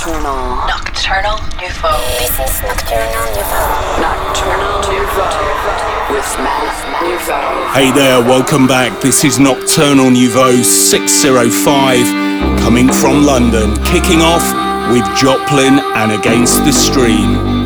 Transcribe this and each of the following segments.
Nocturnal. Nocturnal Nouveau. This is Nocturnal Nouveau. Nocturnal Nouveau. With Matt Nouveau. Hey there, welcome back. This is Nocturnal Nouveau 605 coming from London, kicking off with Joplin and Against the Stream.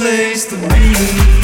Place to be.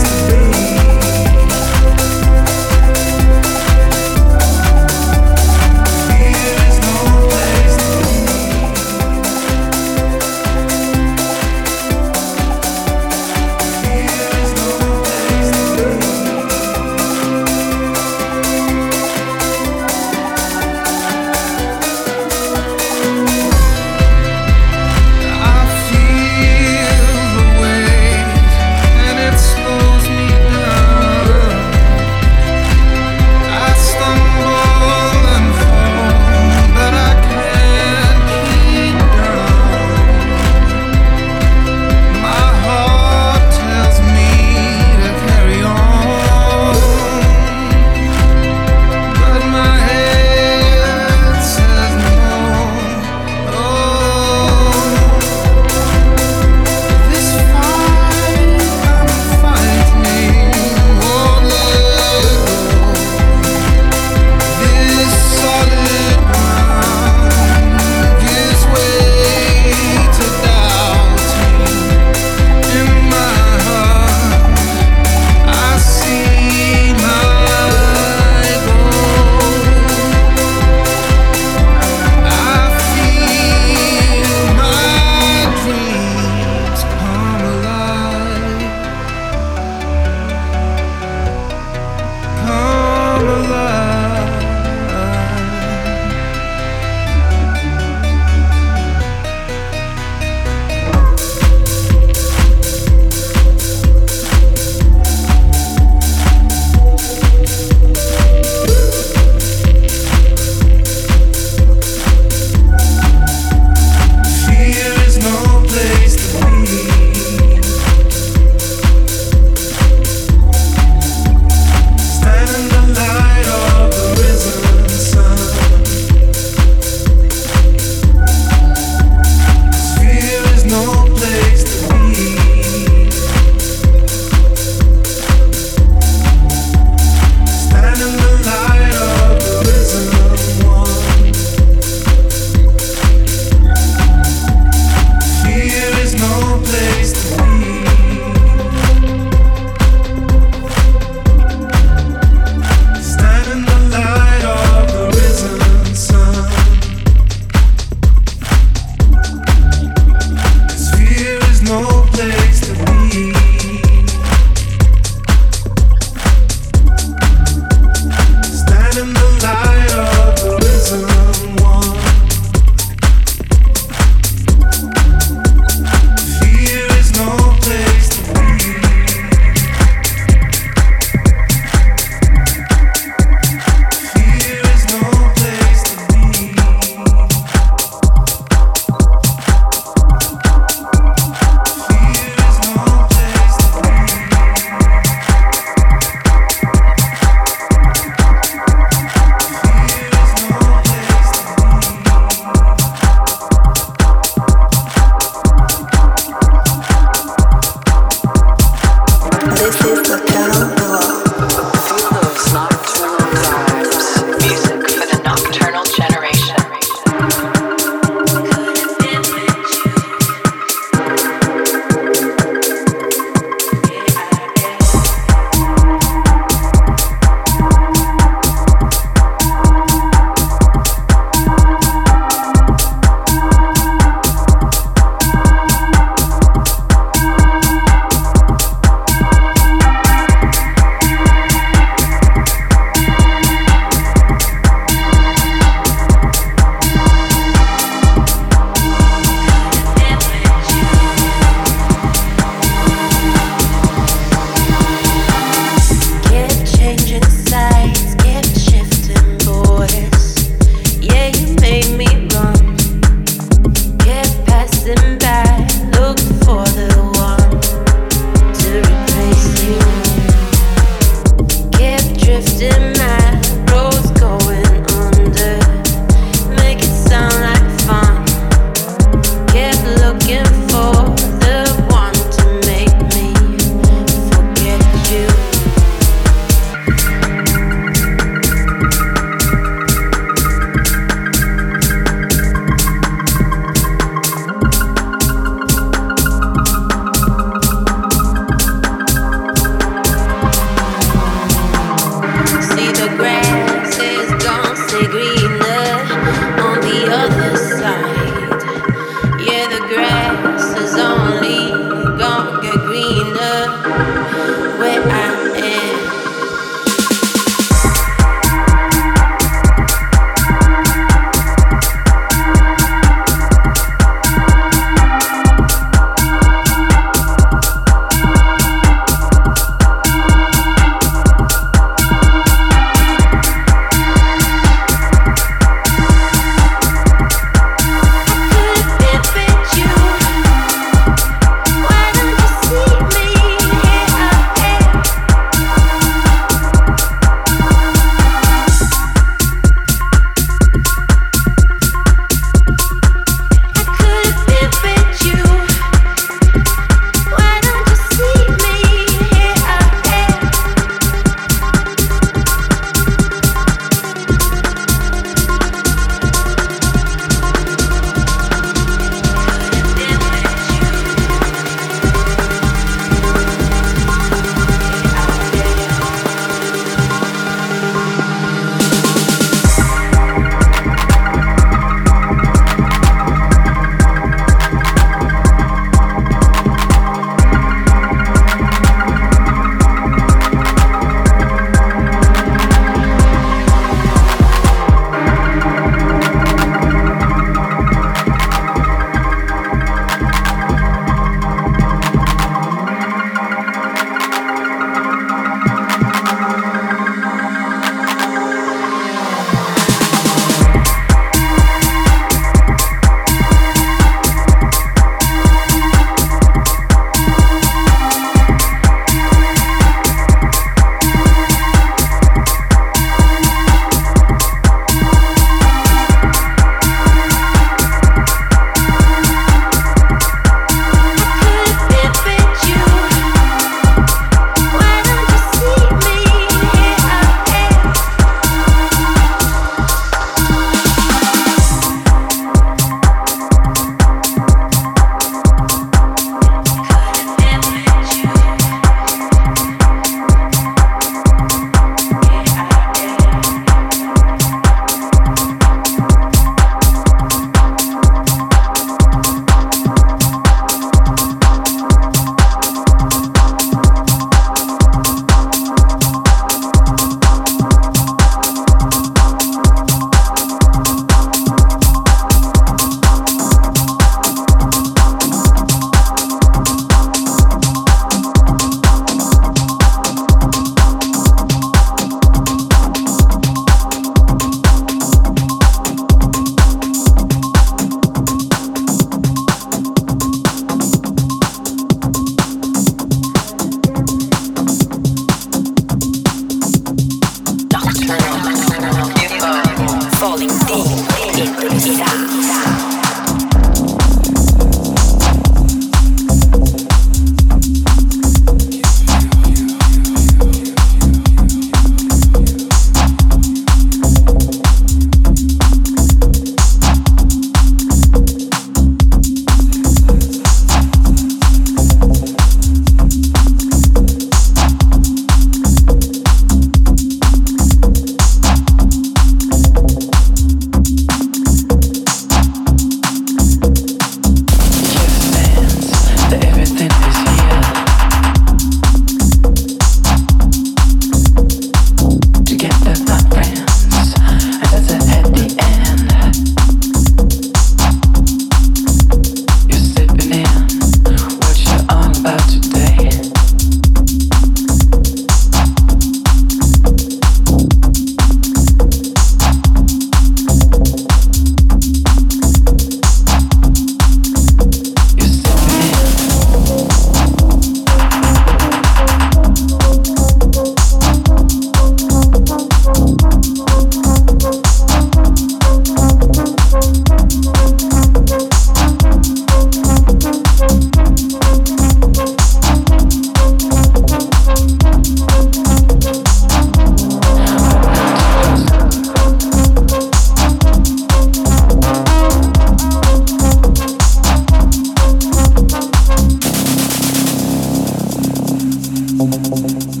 Gracias.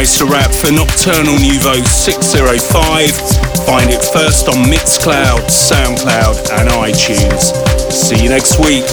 Almost a wrap for Nocturnal Nouveau 605. Find it first on Mixcloud, Soundcloud, and iTunes. See you next week.